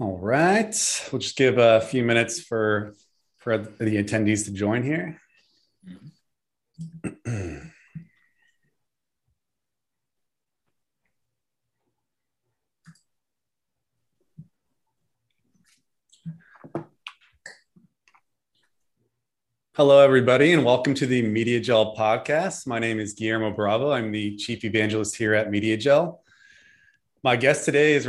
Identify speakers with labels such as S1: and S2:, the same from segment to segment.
S1: All right. We'll just give a few minutes for for the attendees to join here. Hello, everybody, and welcome to the MediaGel podcast. My name is Guillermo Bravo. I'm the chief evangelist here at MediaGel. My guest today is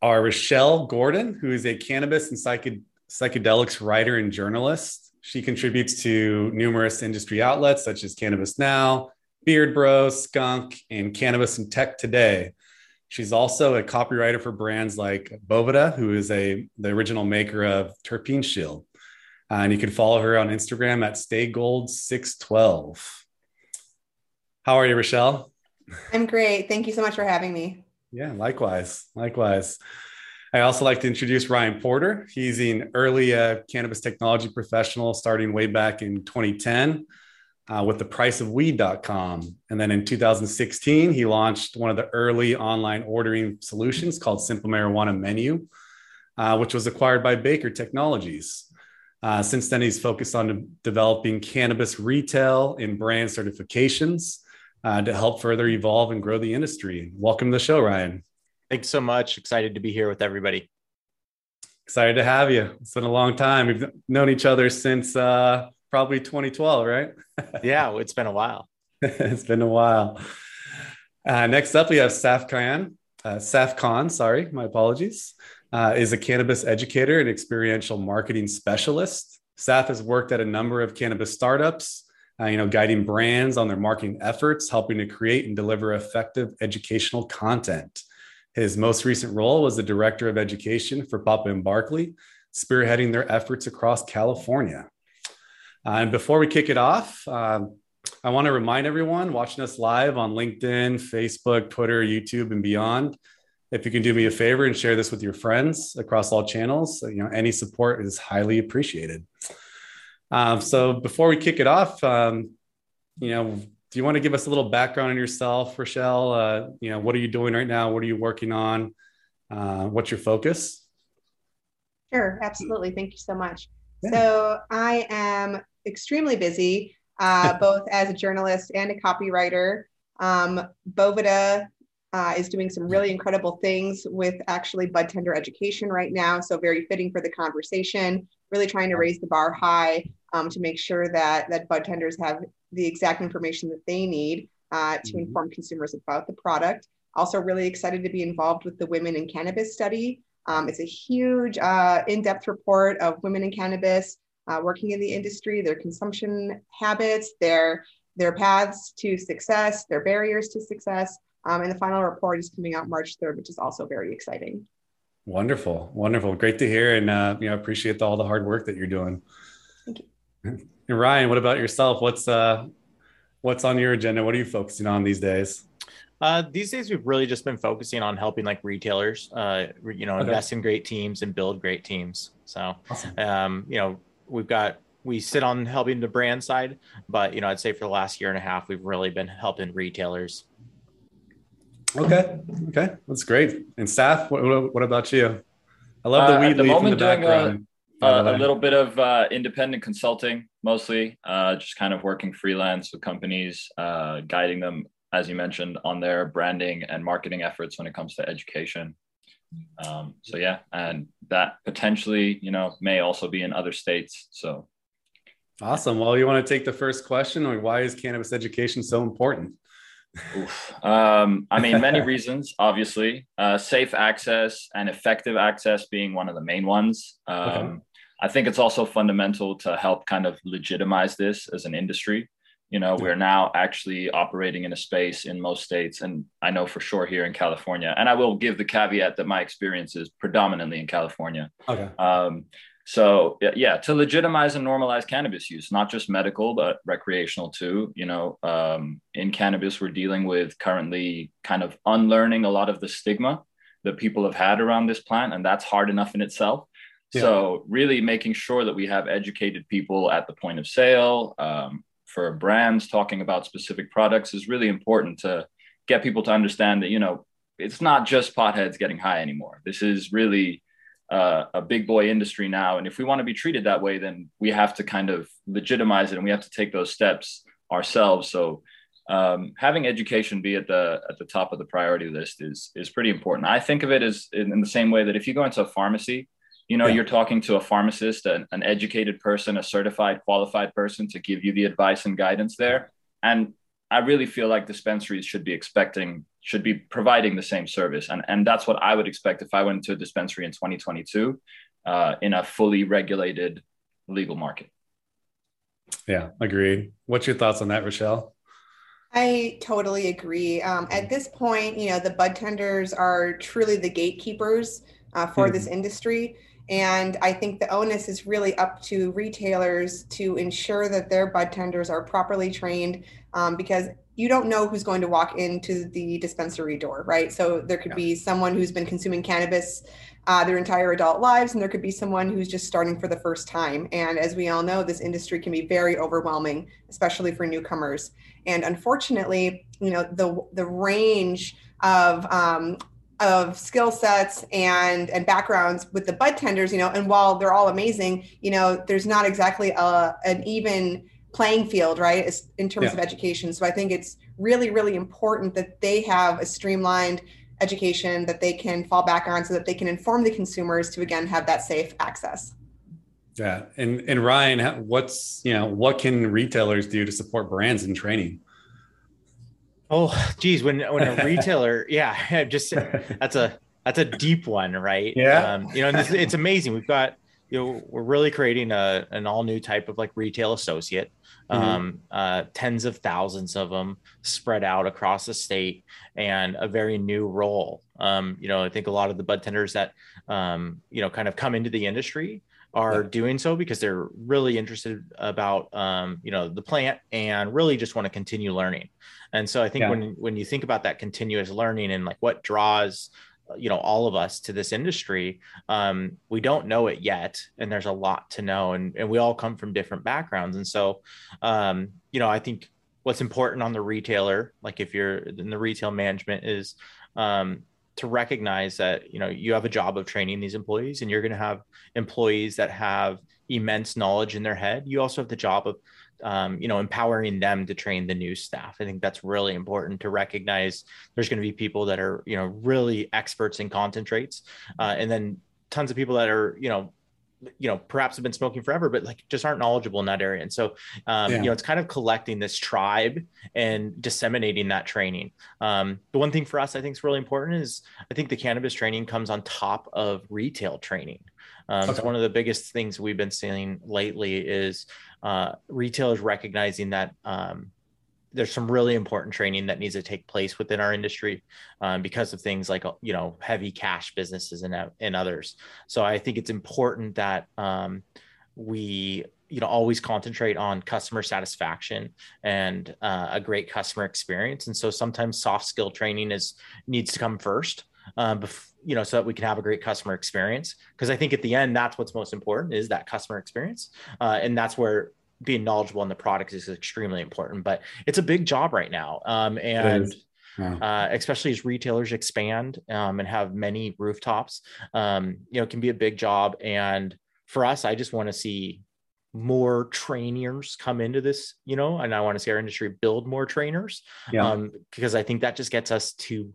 S1: are Rachelle Gordon, who is a cannabis and psychedelics writer and journalist. She contributes to numerous industry outlets such as Cannabis Now, Beard Bros, Skunk, and Cannabis and Tech Today. She's also a copywriter for brands like Boveda, who is a the original maker of Terpene Shield. Uh, and you can follow her on Instagram at StayGold612. How are you, Rochelle?
S2: I'm great. Thank you so much for having me.
S1: Yeah, likewise. Likewise. I also like to introduce Ryan Porter. He's an early uh, cannabis technology professional starting way back in 2010 uh, with the priceofweed.com. And then in 2016, he launched one of the early online ordering solutions called Simple Marijuana Menu, uh, which was acquired by Baker Technologies. Uh, since then, he's focused on developing cannabis retail and brand certifications uh, to help further evolve and grow the industry. Welcome to the show, Ryan.
S3: Thanks so much. Excited to be here with everybody.
S1: Excited to have you. It's been a long time. We've known each other since uh, probably 2012, right?
S3: yeah, it's been a while.
S1: it's been a while. Uh, next up, we have Saf Khan. Uh, Saf Khan, sorry, my apologies, uh, is a cannabis educator and experiential marketing specialist. Saf has worked at a number of cannabis startups, uh, you know, guiding brands on their marketing efforts, helping to create and deliver effective educational content. His most recent role was the director of education for Papa and Barkley, spearheading their efforts across California. Uh, and before we kick it off, uh, I want to remind everyone watching us live on LinkedIn, Facebook, Twitter, YouTube, and beyond. If you can do me a favor and share this with your friends across all channels, you know any support is highly appreciated. Um, so before we kick it off, um, you know, do you want to give us a little background on yourself, Rachelle? Uh, you know, what are you doing right now? What are you working on? Uh, what's your focus?
S2: Sure, absolutely. Thank you so much. Yeah. So I am extremely busy, uh, both as a journalist and a copywriter. Um, Boveda uh, is doing some really incredible things with actually bud tender education right now. So very fitting for the conversation. Really trying to raise the bar high um, to make sure that that bud tenders have the exact information that they need uh, to mm-hmm. inform consumers about the product. Also, really excited to be involved with the Women in Cannabis study. Um, it's a huge, uh, in depth report of women in cannabis uh, working in the industry, their consumption habits, their, their paths to success, their barriers to success. Um, and the final report is coming out March 3rd, which is also very exciting.
S1: Wonderful, wonderful, great to hear, and uh, you know appreciate all the hard work that you're doing.
S2: Thank you.
S1: And Ryan, what about yourself? What's uh, what's on your agenda? What are you focusing on these days?
S3: Uh, these days, we've really just been focusing on helping like retailers, uh, you know, okay. invest in great teams and build great teams. So, awesome. um, you know, we've got we sit on helping the brand side, but you know, I'd say for the last year and a half, we've really been helping retailers.
S1: Okay, okay, that's great. And staff, what, what about you? I love the
S4: uh,
S1: weed
S4: the
S1: leaf in the background.
S4: Uh, a little bit of uh, independent consulting, mostly, uh, just kind of working freelance with companies, uh, guiding them, as you mentioned, on their branding and marketing efforts when it comes to education. Um, so yeah, and that potentially, you know, may also be in other states. So
S1: awesome. Well, you want to take the first question, or why is cannabis education so important?
S4: Um, I mean, many reasons, obviously. Uh, safe access and effective access being one of the main ones. Um, okay. I think it's also fundamental to help kind of legitimize this as an industry. You know, we're now actually operating in a space in most states, and I know for sure here in California. And I will give the caveat that my experience is predominantly in California.
S1: Okay.
S4: Um, so yeah, to legitimize and normalize cannabis use, not just medical but recreational too. You know, um, in cannabis, we're dealing with currently kind of unlearning a lot of the stigma that people have had around this plant, and that's hard enough in itself. So really making sure that we have educated people at the point of sale um, for brands talking about specific products is really important to get people to understand that you know it's not just potheads getting high anymore. This is really uh, a big boy industry now. And if we want to be treated that way, then we have to kind of legitimize it and we have to take those steps ourselves. So um, having education be at the at the top of the priority list is is pretty important. I think of it as in, in the same way that if you go into a pharmacy, you know, yeah. you're talking to a pharmacist, an, an educated person, a certified, qualified person to give you the advice and guidance there. And I really feel like dispensaries should be expecting, should be providing the same service. And, and that's what I would expect if I went to a dispensary in 2022 uh, in a fully regulated legal market.
S1: Yeah, agreed. What's your thoughts on that, Rachelle?
S2: I totally agree. Um, at this point, you know, the bud tenders are truly the gatekeepers uh, for mm-hmm. this industry. And I think the onus is really up to retailers to ensure that their bud tenders are properly trained um, because you don't know who's going to walk into the dispensary door, right? So there could yeah. be someone who's been consuming cannabis uh, their entire adult lives, and there could be someone who's just starting for the first time. And as we all know, this industry can be very overwhelming, especially for newcomers. And unfortunately, you know, the the range of um, of skill sets and and backgrounds with the bud tenders, you know, and while they're all amazing, you know, there's not exactly a, an even playing field, right, in terms yeah. of education. So I think it's really, really important that they have a streamlined education that they can fall back on so that they can inform the consumers to again have that safe access.
S1: Yeah. And and Ryan, what's you know, what can retailers do to support brands in training?
S3: Oh, geez, when when a retailer, yeah, just that's a that's a deep one, right?
S1: Yeah.
S3: Um, you know, this, it's amazing. We've got you know we're really creating a an all new type of like retail associate, mm-hmm. um, uh, tens of thousands of them spread out across the state, and a very new role. Um, you know, I think a lot of the bud tenders that um, you know kind of come into the industry are doing so because they're really interested about um, you know the plant and really just want to continue learning and so i think yeah. when when you think about that continuous learning and like what draws you know all of us to this industry um, we don't know it yet and there's a lot to know and, and we all come from different backgrounds and so um, you know i think what's important on the retailer like if you're in the retail management is um, to recognize that you know you have a job of training these employees and you're going to have employees that have immense knowledge in their head you also have the job of um, you know empowering them to train the new staff i think that's really important to recognize there's going to be people that are you know really experts in concentrates uh, and then tons of people that are you know you know perhaps have been smoking forever but like just aren't knowledgeable in that area and so um, yeah. you know it's kind of collecting this tribe and disseminating that training um, the one thing for us i think is really important is i think the cannabis training comes on top of retail training um, okay. so one of the biggest things we've been seeing lately is uh, retailers recognizing that um, there's some really important training that needs to take place within our industry um, because of things like you know heavy cash businesses and, and others. So i think it's important that um, we you know always concentrate on customer satisfaction and uh, a great customer experience. And so sometimes soft skill training is needs to come first um, bef- you know so that we can have a great customer experience because i think at the end that's what's most important is that customer experience uh, and that's where being knowledgeable in the product is extremely important. But it's a big job right now, um, and yeah. uh, especially as retailers expand um, and have many rooftops, um, you know, it can be a big job. And for us, I just want to see more trainers come into this, you know, and I want to see our industry build more trainers yeah. um, because I think that just gets us to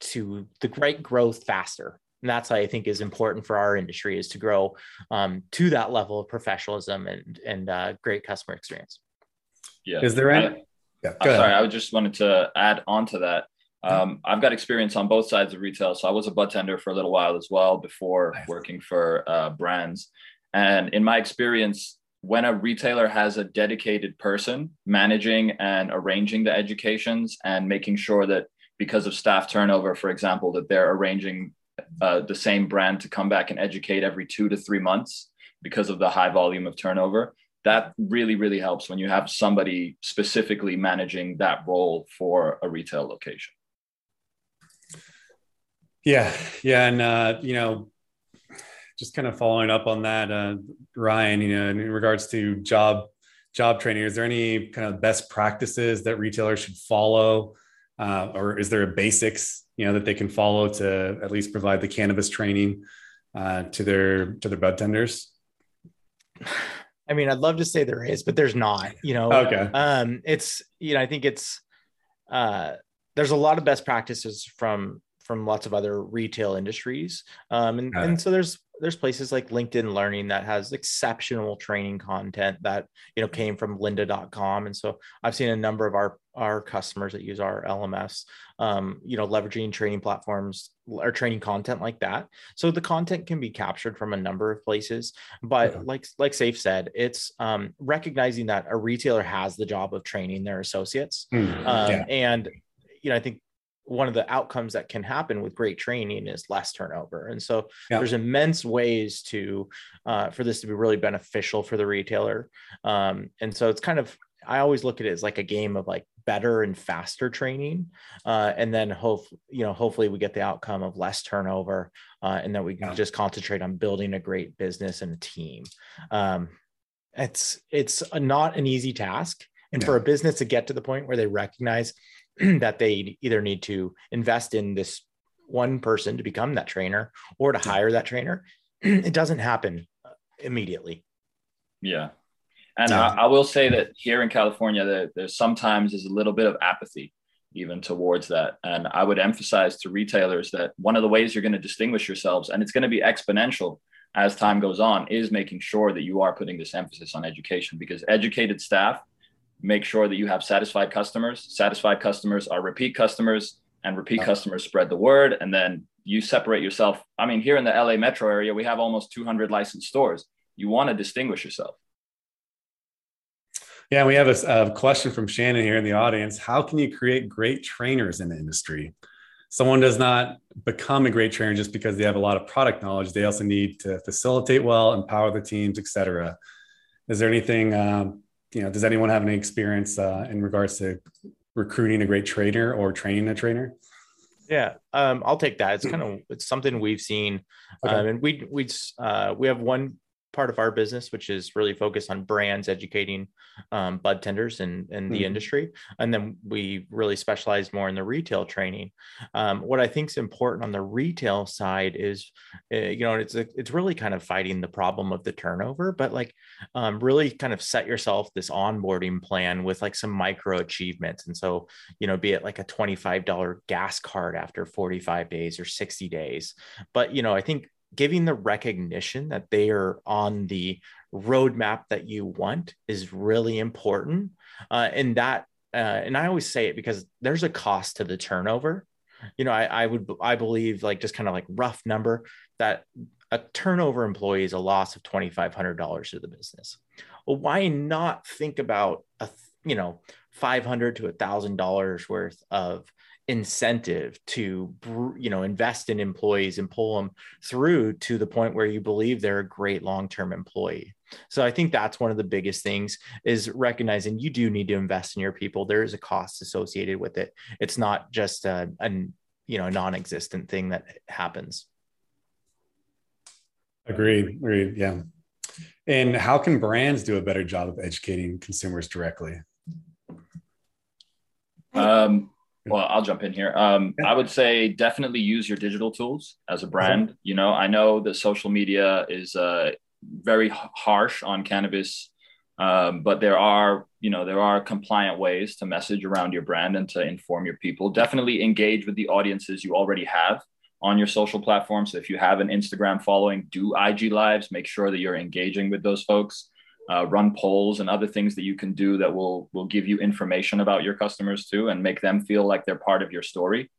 S3: to the great growth faster and that's why I think is important for our industry is to grow um, to that level of professionalism and and uh, great customer experience.
S4: Yeah.
S1: Is there any?
S4: yeah. I'm sorry, I just wanted to add on to that. Um, I've got experience on both sides of retail, so I was a bud tender for a little while as well before nice. working for uh, brands. And in my experience, when a retailer has a dedicated person managing and arranging the educations and making sure that because of staff turnover, for example, that they're arranging uh, the same brand to come back and educate every two to three months because of the high volume of turnover. That really, really helps when you have somebody specifically managing that role for a retail location.
S1: Yeah, yeah, and uh, you know, just kind of following up on that, uh, Ryan. You know, in regards to job job training, is there any kind of best practices that retailers should follow, uh, or is there a basics you know that they can follow to at least provide the cannabis training uh, to their to their bud tenders?
S3: I mean, I'd love to say there is, but there's not. You know,
S1: okay.
S3: Um, it's you know, I think it's uh, there's a lot of best practices from from lots of other retail industries, um, and, and so there's there's places like LinkedIn Learning that has exceptional training content that you know came from lynda.com. And so I've seen a number of our our customers that use our LMS, um, you know, leveraging training platforms or training content like that. So the content can be captured from a number of places. But like like Saif said, it's um, recognizing that a retailer has the job of training their associates. Mm, um, yeah. And you know, I think one of the outcomes that can happen with great training is less turnover and so yeah. there's immense ways to uh, for this to be really beneficial for the retailer um, and so it's kind of i always look at it as like a game of like better and faster training uh, and then hope you know hopefully we get the outcome of less turnover uh, and that we can yeah. just concentrate on building a great business and a team um, it's it's a, not an easy task and yeah. for a business to get to the point where they recognize that they either need to invest in this one person to become that trainer or to hire that trainer it doesn't happen immediately.
S4: Yeah. And I, I, will say that here in california there, there sometimes is a little bit of apathy even towards that. And i would emphasize to retailers that one of the ways you're going to distinguish yourselves and it's going to be exponential as time goes on is making sure that you are putting this emphasis on education because educated staff make sure that you have satisfied customers. Satisfied customers are repeat customers, and repeat customers spread the word. And then you separate yourself. I mean, here in the LA metro area, we have almost 200 licensed stores. You want to distinguish yourself.
S1: Yeah, we have a, a, question from Shannon here in the audience. How can you create great trainers in the industry? Someone does not become a great trainer just because they have a lot of product knowledge. They also need to facilitate well, empower the teams, etc. Is there anything um, you know, does anyone have any experience uh, in regards to recruiting a great trainer or training a trainer?
S3: Yeah, um, I'll take that. It's kind of it's something we've seen, okay. um, and we we uh, we have one part of our business, which is really focused on brands educating um, bud tenders in, in the mm-hmm. industry. And then we really specialize more in the retail training. Um, what I think is important on the retail side is, uh, you know, it's, it's really kind of fighting the problem of the turnover, but like um, really kind of set yourself this onboarding plan with like some micro achievements. And so, you know, be it like a $25 gas card after 45 days or 60 days. But, you know, I think giving the recognition that they are on the roadmap that you want is really important. Uh, and that, uh, and I always say it because there's a cost to the turnover. You know, I, I would, I believe like just kind of like rough number that a turnover employee is a loss of $2,500 to the business. Well, why not think about a, you know, 500 to a thousand dollars worth of incentive to you know invest in employees and pull them through to the point where you believe they're a great long-term employee. So i think that's one of the biggest things is recognizing you do need to invest in your people. There is a cost associated with it. It's not just a, a you know non-existent thing that happens.
S1: Agreed agreed yeah. And how can brands do a better job of educating consumers directly?
S4: Um well i'll jump in here. Um, i would say definitely use your digital tools as a brand. You know i know that social media is uh, very harsh on cannabis um, but there are you know there are compliant ways to message around your brand and to inform your people. Definitely engage with the audiences you already have on your social platforms. So if you have an instagram following do ig lives. Make sure that you're engaging with those folks uh, run polls and other things that you can do that will will give you information about your customers too and make them feel like they're part of your story.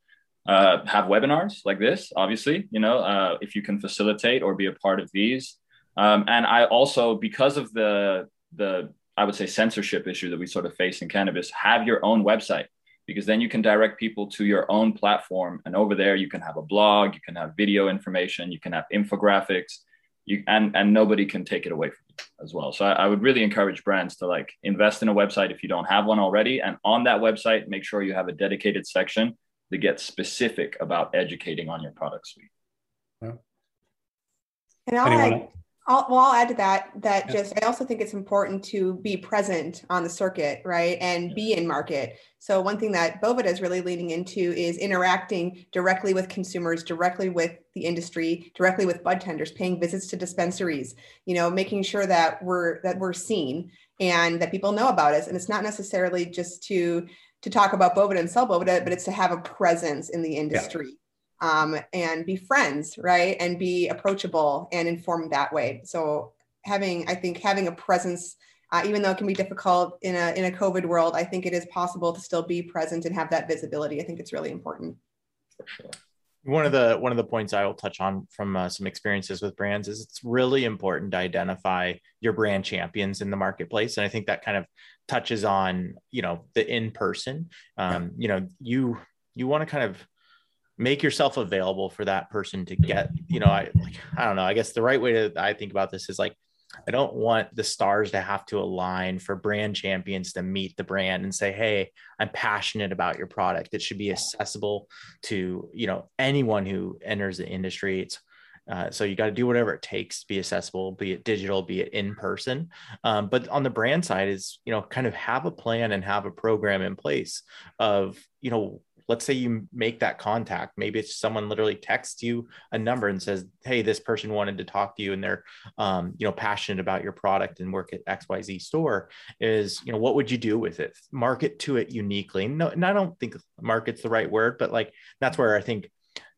S4: Uh, have webinars like this obviously you know uh, if you can facilitate or be a part of these. Um, and i also because of the the i would say censorship issue that we sort of face in cannabis have your own website because then you can direct people to your own platform. And over there you can have a blog you can have video information you can have infographics you and and nobody can take it away from you as well. So I, I, would really encourage brands to like invest in a website if you don't have one already, and on that website, make sure you have a dedicated section to get specific about educating on your product suite.
S2: Yeah. And I'll add, I'll, well, I'll add to that that yeah. just I also think it's important to be present on the circuit, right, and be in market. So one thing that Boveda is really leaning into is interacting directly with consumers, directly with the industry, directly with bud tenders, paying visits to dispensaries, you know, making sure that we're that we're seen and that people know about us. And it's not necessarily just to to talk about Boveda and sell Boveda, but it's to have a presence in the industry. Yeah um, and be friends, right? And be approachable and informed that way. So having, I think, having a presence, uh, even though it can be difficult in a in a COVID world, I think it is possible to still be present and have that visibility. I think it's really important.
S3: For sure. One of the one of the points I will touch on from uh, some experiences with brands is it's really important to identify your brand champions in the marketplace, and I think that kind of touches on you know the in person. Um, you know, you you want to kind of make yourself available for that person to get you know i like i don't know i guess the right way to i think about this is like i don't want the stars to have to align for brand champions to meet the brand and say hey i'm passionate about your product it should be accessible to you know anyone who enters the industry it's uh, so you got to do whatever it takes to be accessible, be it digital, be it in person. Um, but on the brand side is, you know, kind of have a plan and have a program in place of, you know, let's say you make that contact maybe it's someone literally texts you a number and says hey this person wanted to talk to you and they're um, you know passionate about your product and work at xyz store is you know what would you do with it? Market to it uniquely. No and i don't think market's the right word but like that's where i think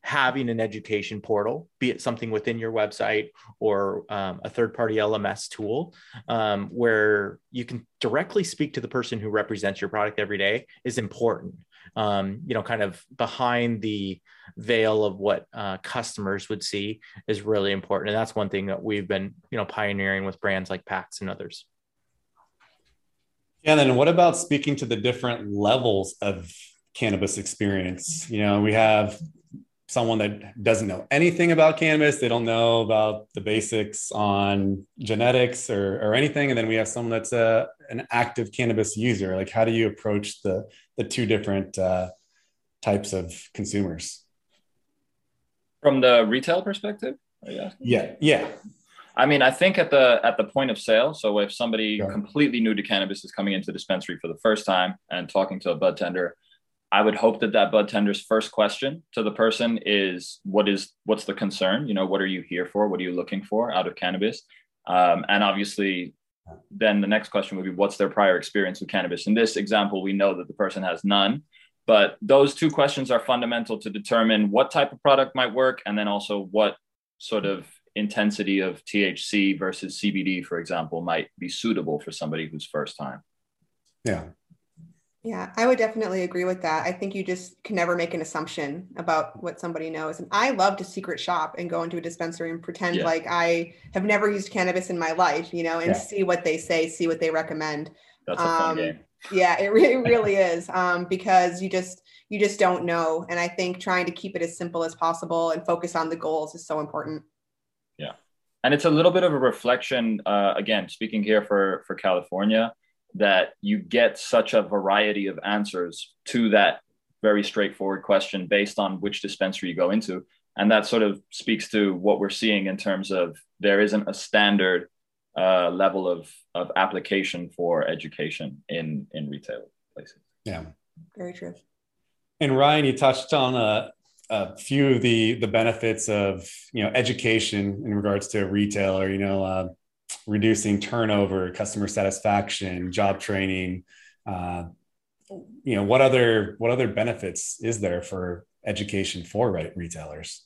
S3: having an education portal, be it something within your website or um, a third party LMS tool, um, where you can directly speak to the person who represents your product every day, is important um, you know, kind of behind the veil of what uh, customers would see is really important. And that's one thing that we've been, you know, pioneering with brands like PAX and others.
S1: And then what about speaking to the different levels of cannabis experience? You know, we have someone that doesn't know anything about cannabis they don't know about the basics on genetics or, or anything and then we have someone that's a, an active cannabis user like how do you approach the the two different uh, types of consumers
S4: from the retail perspective
S1: yeah yeah
S4: I mean, I think at the at the point of sale. So if somebody completely new to cannabis is coming into the dispensary for the first time and talking to a bud tender, I would hope that that bud tender's first question to the person is what is what's the concern? You know, what are you here for? What are you looking for out of cannabis? Um, and obviously, then the next question would be what's their prior experience with cannabis? In this example, we know that the person has none, but those two questions are fundamental to determine what type of product might work, and then also what sort of intensity of THC versus CBD, for example, might be suitable for somebody who's first time.
S1: Yeah,
S2: yeah, I would definitely agree with that. I think you just can never make an assumption about what somebody knows. And I love to secret shop and go into a dispensary and pretend yeah. like I have never used cannabis in my life, you know, and yeah. see what they say, see what they recommend.
S4: That's a fun um, game.
S2: Yeah, it, re- it really is um, because you just you just don't know. And I think trying to keep it as simple as possible and focus on the goals is so important.
S4: Yeah, and it's a little bit of a reflection. Uh, again, speaking here for for California that you get such a variety of answers to that very straightforward question based on which dispensary you go into. And that sort of speaks to what we're seeing in terms of there isn't a standard uh, level of, of application for education in, in retail places.
S1: Yeah.
S2: Very true.
S1: And Ryan, you touched on a, a few of the, the benefits of, you know, education in regards to a retailer, you know, uh, reducing turnover, customer satisfaction, job training. Uh, you know, what other what other benefits is there for education for right retailers?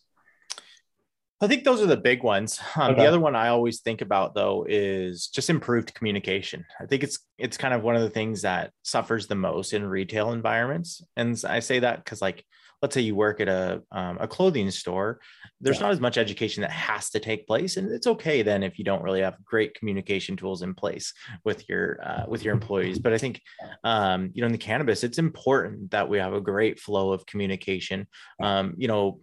S3: I think those are the big ones. Um, okay. The other one I always think about though is just improved communication. I think it's it's kind of one of the things that suffers the most in retail environments, and I say that because like let's say you work at a, um, a clothing store, there's yeah. not as much education that has to take place. And it's okay then if you don't really have great communication tools in place with your, uh, with your employees. But I think, um, you know, in the cannabis, it's important that we have a great flow of communication. Um, you know,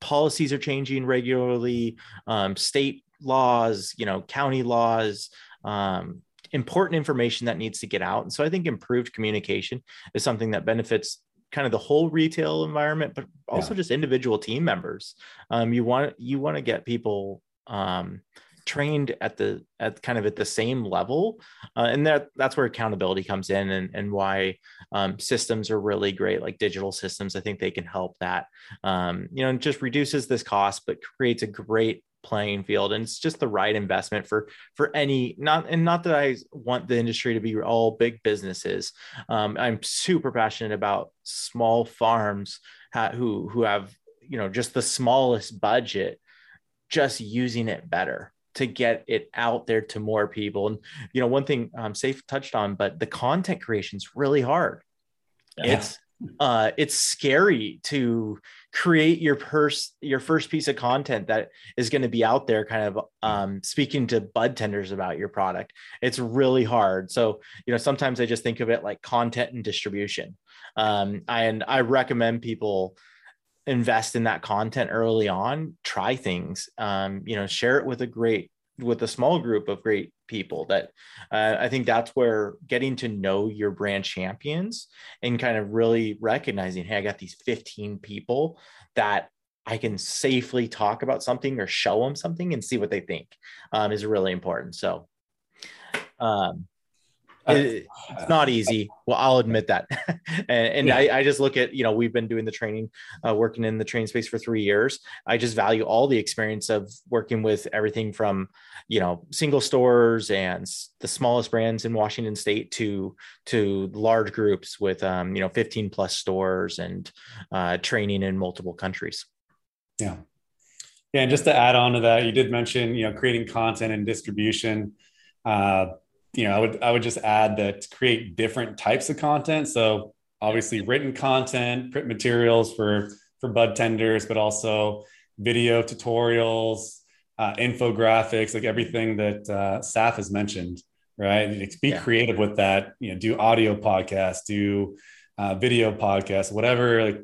S3: policies are changing regularly, um, state laws, you know, county laws, um, important information that needs to get out. And so I think improved communication is something that benefits kind of the whole retail environment, but also yeah. just individual team members. Um, you want you want to get people um, trained at the at kind of at the same level uh, and that that's where accountability comes in and and why um, systems are really great like digital systems i think they can help that um, you know just reduces this cost but creates a great playing field and it's just the right investment for for any not and not that i want the industry to be all big businesses. Um, i'm super passionate about small farms ha- who who have you know just the smallest budget just using it better to get it out there to more people. And you know one thing um, Saif touched on but the content creation is really hard. Yeah. it's uh it's scary to create your first your first piece of content that is going to be out there kind of um, speaking to bud tenders about your product. It's really hard. So you know sometimes i just think of it like content and distribution. Um, and i recommend people invest in that content early on try things um, you know share it with a great with a small group of great people that uh, i think that's where getting to know your brand champions and kind of really recognizing hey i got these 15 people that i can safely talk about something or show them something and see what they think um, is really important. So um, it, it's not easy. Well, I'll admit that. and, and yeah. I, I, just look at, you know, we've been doing the training, uh, working in the train space for three years. I just value all the experience of working with everything from, you know, single stores and the smallest brands in Washington state to, to large groups with, um, you know, 15 plus stores and uh, training in multiple countries.
S1: Yeah. Yeah. And just to add on to that, you did mention, you know, creating content and distribution. Uh, you know, I would I would just add that create different types of content. So obviously written content, print materials for for bud tenders, but also video tutorials, uh, infographics, like everything that uh, Saif has mentioned. Right, be yeah. creative with that. You know, do audio podcasts, do uh, video podcasts, whatever. Like,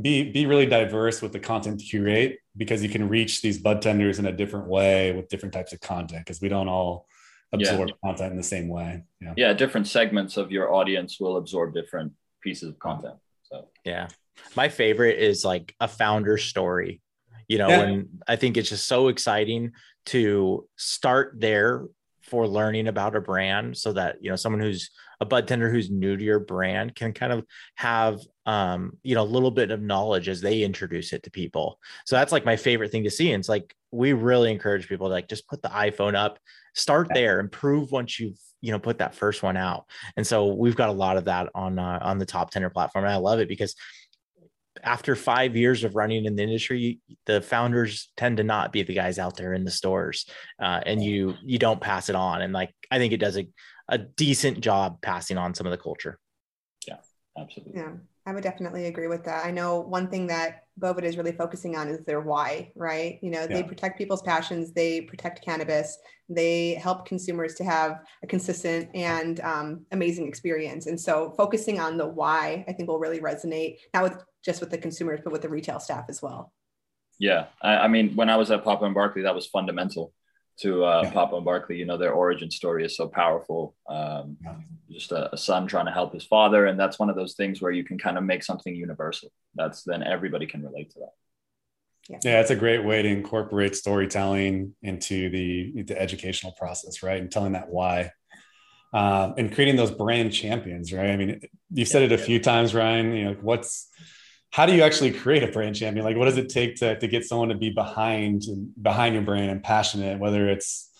S1: be be really diverse with the content you curate because you can reach these bud tenders in a different way with different types of content because we don't all absorb yeah. content in the same way.
S4: Yeah. yeah, different segments of your audience will absorb different pieces of content. So
S3: yeah, my favorite is like a founder story. You know, yeah. and I think it's just so exciting to start there for learning about a brand so that you know someone who's a bud tender who's new to your brand can kind of have um you know a little bit of knowledge as they introduce it to people so that's like my favorite thing to see and it's like we really encourage people to like just put the iphone up start there improve once you've you know put that first one out. And so we've got a lot of that on uh, on the top tender platform and i love it because after five years of running in the industry the founders tend to not be the guys out there in the stores uh, and you you don't pass it on and like i think it does a, a decent job passing on some of the culture.
S4: Yeah absolutely.
S2: Yeah I would definitely agree with that. I know one thing that Boveda is really focusing on is their why, right? You know, yeah. they protect people's passions, they protect cannabis, they help consumers to have a consistent and um, amazing experience. And so focusing on the why, I think will really resonate, not with just with the consumers, but with the retail staff as well.
S4: Yeah. I, I mean, when I was at Papa and Barkley, that was fundamental to uh, yeah. Papa and Barkley. You know, their origin story is so powerful. Um, just a, a, son trying to help his father, and that's one of those things where you can kind of make something universal. That's then everybody can relate to that.
S1: Yeah. yeah, it's a great way to incorporate storytelling into the the educational process, right? And telling that why, um, and creating those brand champions, right? I mean, you've said it a few times, Ryan. You know, what's how do you actually create a brand champion? Like, what does it take to, to get someone to be behind behind your brand and passionate, whether it's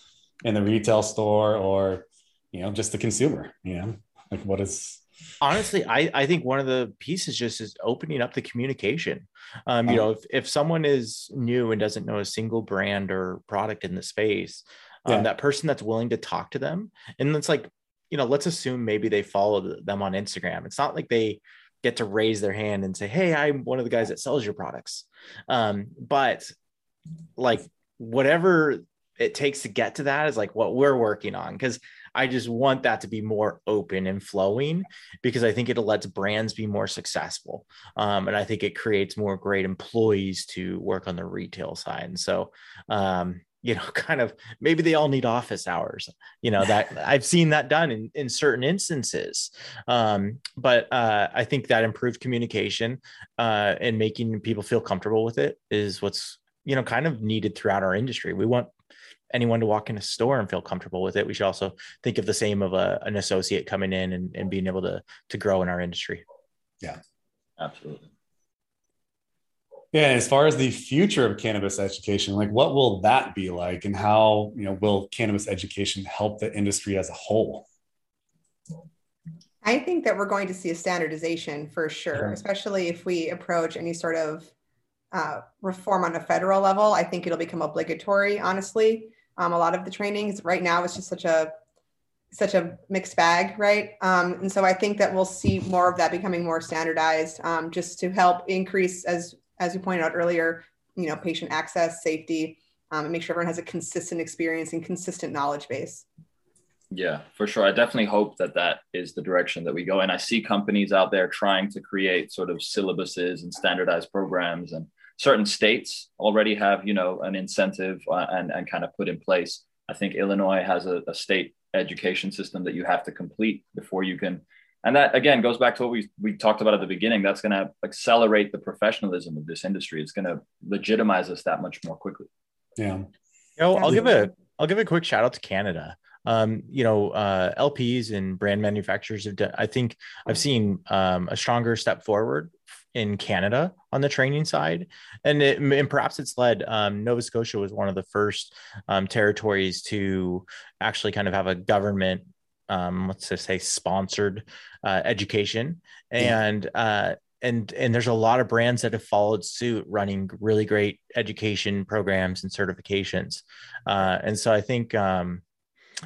S1: in the retail store or, you know, just the consumer, you know, like what is,
S3: honestly I, I think one of the pieces just is opening up the communication um, you uh-huh. know if, if someone is new and doesn't know a single brand or product in the space um, yeah. that person that's willing to talk to them and it's like you know let's assume maybe they follow them on instagram it's not like they get to raise their hand and say, Hey, I'm one of the guys that sells your products. Um, but like whatever it takes to get to that is like what we're working on. Cause I just want that to be more open and flowing because I think it lets brands be more successful. Um, and I think it creates more great employees to work on the retail side. And so, um, you know kind of maybe they all need office hours you know that i've seen that done in, in certain instances. Um, but uh, i think that improved communication uh, and making people feel comfortable with it is what's you know kind of needed throughout our industry. We want anyone to walk in a store and feel comfortable with it. We should also think of the same of a, an associate coming in and, and being able to to grow in our industry.
S1: Yeah.
S4: Absolutely
S1: yeah, as far as the future of cannabis education, like what will that be like, and how you know will cannabis education help the industry as a whole?
S2: I think that we're going to see a standardization for sure, especially if we approach any sort of uh, reform on a federal level. I think it'll become obligatory. Honestly, um, a lot of the trainings right now is just such a such a mixed bag, right? Um, and so I think that we'll see more of that becoming more standardized, um, just to help increase as as we pointed out earlier, you know, patient access, safety, um, and make sure everyone has a consistent experience and consistent knowledge base.
S4: Yeah, for sure. I definitely hope that that is the direction that we go. And I see companies out there trying to create sort of syllabuses and standardized programs, and certain states already have, you know, an incentive uh, and and kind of put in place. I think Illinois has a, a state education system that you have to complete before you can and that again goes back to what we we talked about at the beginning. That's going to accelerate the professionalism of this industry. It's going to legitimize us that much more quickly.
S1: Yeah.
S3: You know, i'll give a i'll give a quick shout out to canada. Um, you know, uh, LPs and brand manufacturers have done. I think I've seen um, a stronger step forward in Canada on the training side, and, it, and perhaps it's led. Um, Nova Scotia was one of the first um, territories to actually kind of have a government um, let's just say sponsored uh, education. And uh, and and there's a lot of brands that have followed suit running really great education programs and certifications. Uh, and so i think um,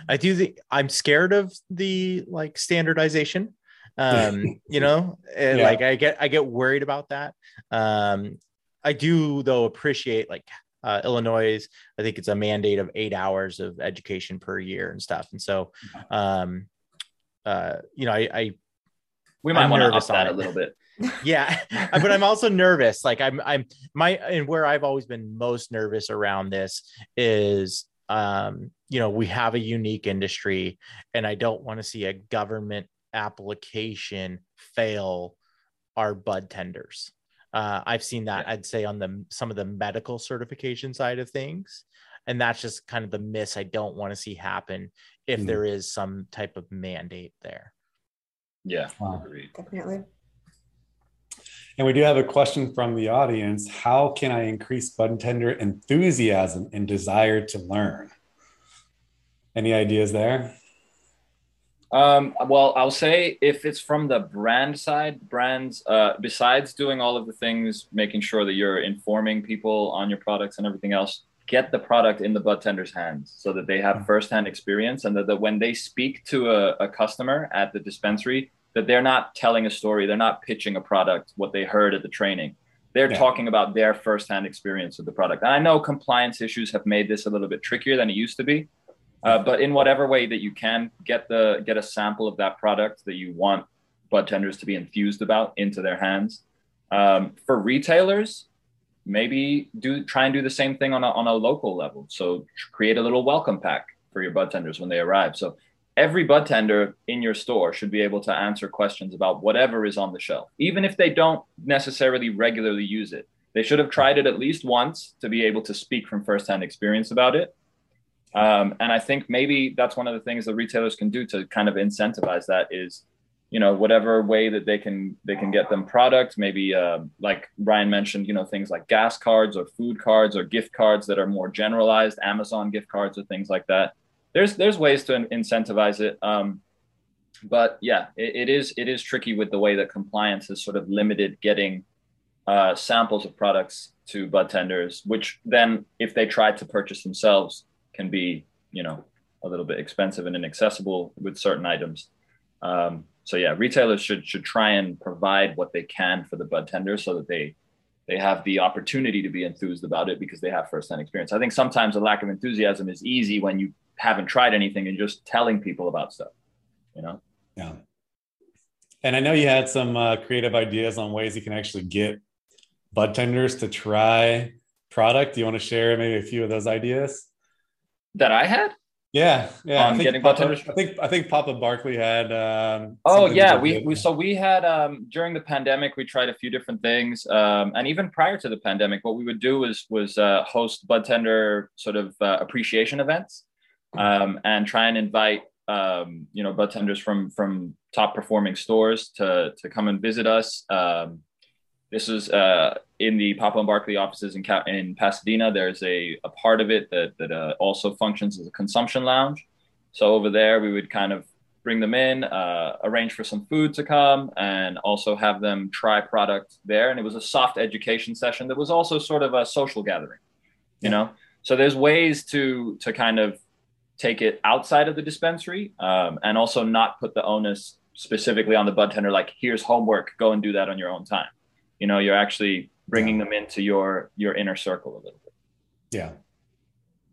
S3: i do think i'm scared of the like standardization. Um, you know yeah. like i get i get worried about that. Um, i do though appreciate like uh, Illinois, I think it's a mandate of eight hours of education per year and stuff. And so, um, uh, you know, I, I
S4: we might want to up that a little bit.
S3: yeah, but I'm also nervous. Like I'm, I'm my, and where I've always been most nervous around this is, um, you know, we have a unique industry, and I don't want to see a government application fail our bud tenders. Uh, I've seen that yeah. I'd say on the some of the medical certification side of things, and that's just kind of the miss I don't want to see happen if mm. there is some type of mandate there.
S4: Yeah,
S2: wow. definitely.
S1: And we do have a question from the audience. How can I increase bud tender enthusiasm and desire to learn? Any ideas there?
S4: Um, well, I'll say if it's from the brand side, brands, uh, besides doing all of the things, making sure that you're informing people on your products and everything else, get the product in the bud tender's hands so that they have mm-hmm. firsthand experience and that, that when they speak to a, a customer at the dispensary, that they're not telling a story, they're not pitching a product, what they heard at the training. They're yeah. talking about their firsthand experience with the product. And I know compliance issues have made this a little bit trickier than it used to be uh, but in whatever way that you can get the get a sample of that product that you want bud tenders to be enthused about into their hands. Um, for retailers, maybe do try and do the same thing on a, on a local level. So create a little welcome pack for your bud tenders when they arrive. So every bud tender in your store should be able to answer questions about whatever is on the shelf, even if they don't necessarily regularly use it. They should have tried it at least once to be able to speak from firsthand experience about it. Um, and I think maybe that's one of the things that retailers can do to kind of incentivize that is, you know, whatever way that they can they can get them product. Maybe uh, like Ryan mentioned, you know, things like gas cards or food cards or gift cards that are more generalized, Amazon gift cards or things like that. There's there's ways to incentivize it. Um, but yeah, it, it is it is tricky with the way that compliance has sort of limited getting uh, samples of products to bud tenders, which then if they try to purchase themselves can be, you know, a little bit expensive and inaccessible with certain items. Um, so yeah, retailers should should try and provide what they can for the bud tenders so that they they have the opportunity to be enthused about it because they have firsthand experience. I think sometimes a lack of enthusiasm is easy when you haven't tried anything and just telling people about stuff. You know.
S1: Yeah. And I know you had some uh, creative ideas on ways you can actually get bud tenders to try product. Do you want to share maybe a few of those ideas?
S4: That I had?
S1: Yeah, yeah.
S4: On
S1: I think
S4: getting
S1: Papa,
S4: bartenders?
S1: I think I think Papa Barkley had. Um,
S4: Oh yeah, we, we so we had um, during the pandemic we tried a few different things, um, and even prior to the pandemic, what we would do was was uh, host bud tender sort of uh, appreciation events, um, and try and invite um, you know bud tenders from from top performing stores to to come and visit us. Um, this is uh, in the Papa and Barkley offices in in Pasadena. There's a, a part of it that that uh, also functions as a consumption lounge. So over there, we would kind of bring them in, uh, arrange for some food to come, and also have them try product there. And it was a soft education session that was also sort of a social gathering, you know. So there's ways to to kind of take it outside of the dispensary, um, and also not put the onus specifically on the bud tender. Like, here's homework, go and do that on your own time. You know, you're actually bringing them into your your inner circle a little bit.
S1: Yeah.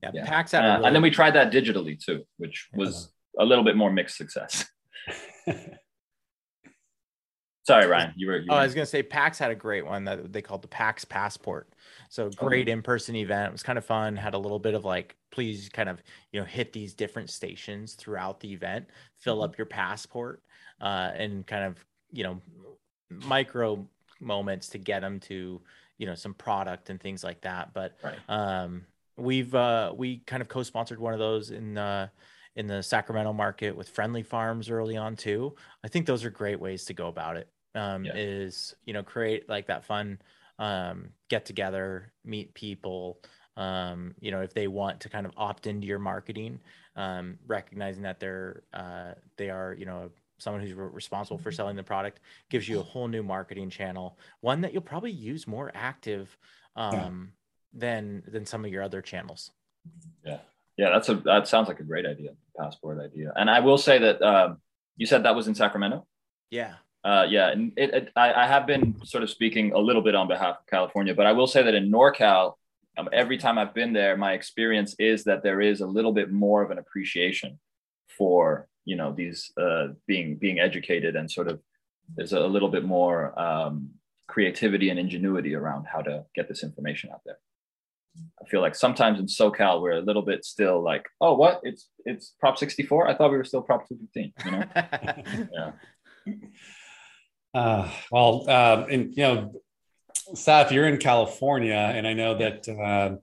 S3: Yeah,
S4: Yeah.
S3: PAX
S4: Uh,
S3: had really,
S4: and then we tried that digitally too, which was a little bit more mixed success. Sorry, Ryan, you were. You
S3: Oh,
S4: were
S3: I was gonna say PAX had a great one that they called the PAX Passport. So great in-person event. It was kind of fun. Had a little bit of like, please kind of you know hit these different stations throughout the event, fill up your passport, uh, and kind of you know micro moments to get them to you know some product and things like that. But
S4: Right.
S3: um, we've uh, we kind of co-sponsored one of those in uh, in the Sacramento market with Friendly Farms early on too. I think those are great ways to go about it. Um,
S4: Yeah.
S3: Is you know create like that fun um, get together, meet people. Um, you know if they want to kind of opt into your marketing, um, recognizing that they're uh, they are you know someone who's re- responsible for selling the product gives you a whole new marketing channel, one that you'll probably use more active um, than than some of your other channels.
S4: Yeah, yeah, that's a that sounds like a great idea, passport idea. And I will say that um, you said that was in Sacramento.
S3: Yeah.
S4: Uh, yeah, and it, it, I, I have been sort of speaking a little bit on behalf of California, but I will say that in NorCal, um, every time I've been there, my experience is that there is a little bit more of an appreciation for you know these uh, being being educated and sort of there's a little bit more um, creativity and ingenuity around how to get this information out there. I feel like sometimes in SoCal we're a little bit still like, oh, what? It's it's Prop 64. I thought we were still Prop 215. You know? yeah.
S1: Uh, well, um, and you know, Saif, you're in California, and I know that uh,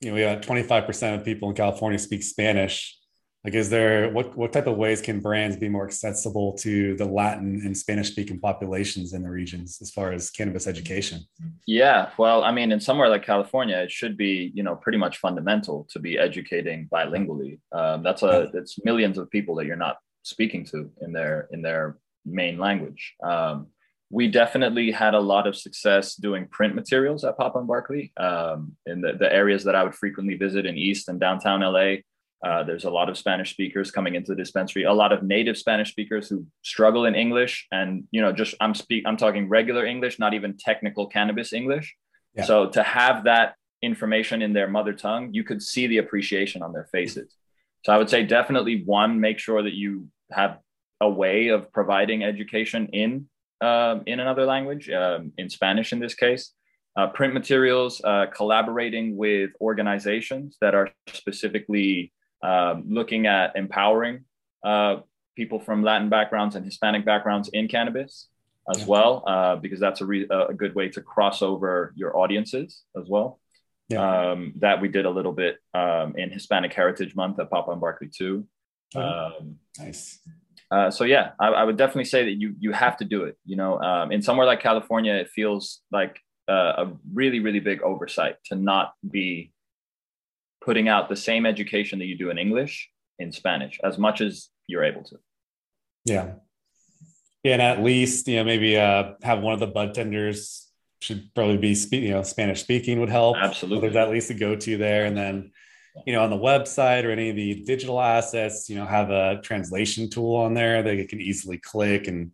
S1: you know we got 25 percent of people in California speak Spanish. Like, is there what what type of ways can brands be more accessible to the Latin and Spanish speaking populations in the regions as far as cannabis education?
S4: Yeah, well, I mean, in somewhere like California, it should be, you know, pretty much fundamental to be educating bilingually. Um, that's a it's millions of people that you're not speaking to in their in their main language. Um, we definitely had a lot of success doing print materials at Papa and Barkley um, in the, the areas that I would frequently visit in East and downtown LA. Uh, there's a lot of Spanish speakers coming into the dispensary, a lot of native Spanish speakers who struggle in English, and you know, just I'm speak I'm talking regular English, not even technical cannabis English.
S1: Yeah.
S4: So to have that information in their mother tongue, you could see the appreciation on their faces. So I would say definitely one, make sure that you have a way of providing education in um, in another language, um, in Spanish in this case. Uh, print materials, uh, collaborating with organizations that are specifically um, looking at empowering uh, people from Latin backgrounds and Hispanic backgrounds in cannabis as
S1: Yeah.
S4: well, uh, because that's a, re- a good way to cross over your audiences as well.
S1: Yeah.
S4: Um, that we did a little bit um, in Hispanic Heritage Month at Papa and Barkley too.
S1: Oh.
S4: Um,
S1: Nice.
S4: uh, so yeah, I, I would definitely say that you you have to do it. You know, um, in somewhere like California, it feels like uh, a really really big oversight to not be putting out the same education that you do in English in Spanish as much as you're able to.
S1: Yeah. Yeah, and at least you know maybe uh, have one of the bud tenders should probably be spe- you know Spanish speaking would help.
S4: Absolutely.
S1: there's at least a go to there, and then you know on the website or any of the digital assets, you know have a translation tool on there that you can easily click and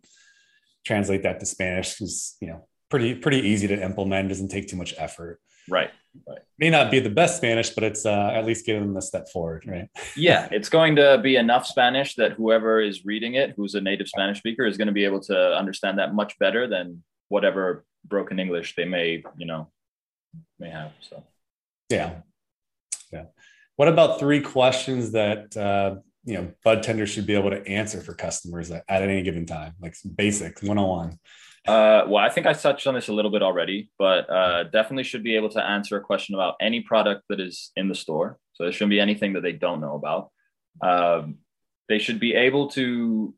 S1: translate that to Spanish. Is you know pretty pretty easy to implement. Doesn't take too much effort.
S4: Right.
S1: May not be the best Spanish, but it's uh, at least getting them a step forward, right?
S4: Yeah, it's going to be enough Spanish that whoever is reading it, who's a native Spanish speaker, is going to be able to understand that much better than whatever broken English they may, you know, may have. So
S1: Yeah. Yeah. what about three questions that uh, you know bud tenders should be able to answer for customers at, at any given time like basic 101
S4: uh, well, I think I touched on this a little bit already, but uh, definitely should be able to answer a question about any product that is in the store. So there shouldn't be anything that they don't know about. Um, they should be able to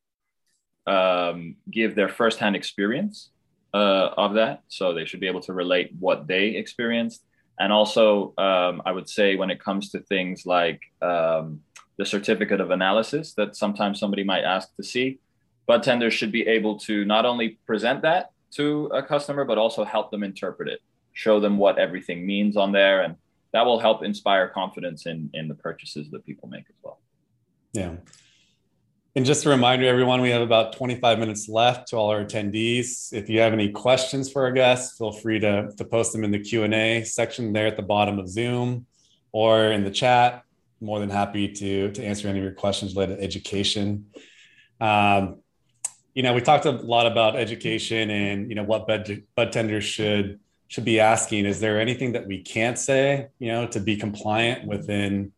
S4: um, give their firsthand experience uh, of that. So they should be able to relate what they experienced. And also, um, I would say when it comes to things like um, the certificate of analysis that sometimes somebody might ask to see, bud tenders should be able to not only present that to a customer, but also help them interpret it, show them what everything means on there. And that will help inspire confidence in, in the purchases that people make as well.
S1: Yeah. And just a reminder, everyone, we have about 25 minutes left to all our attendees. If you have any questions for our guests, feel free to, to post them in the Q&A section there at the bottom of Zoom or in the chat. More than happy to, to answer any of your questions related to education. Um, you know, we talked a lot about education and you know what bud, bud tenders should should be asking. Is there anything that we can't say, you know, to be compliant within,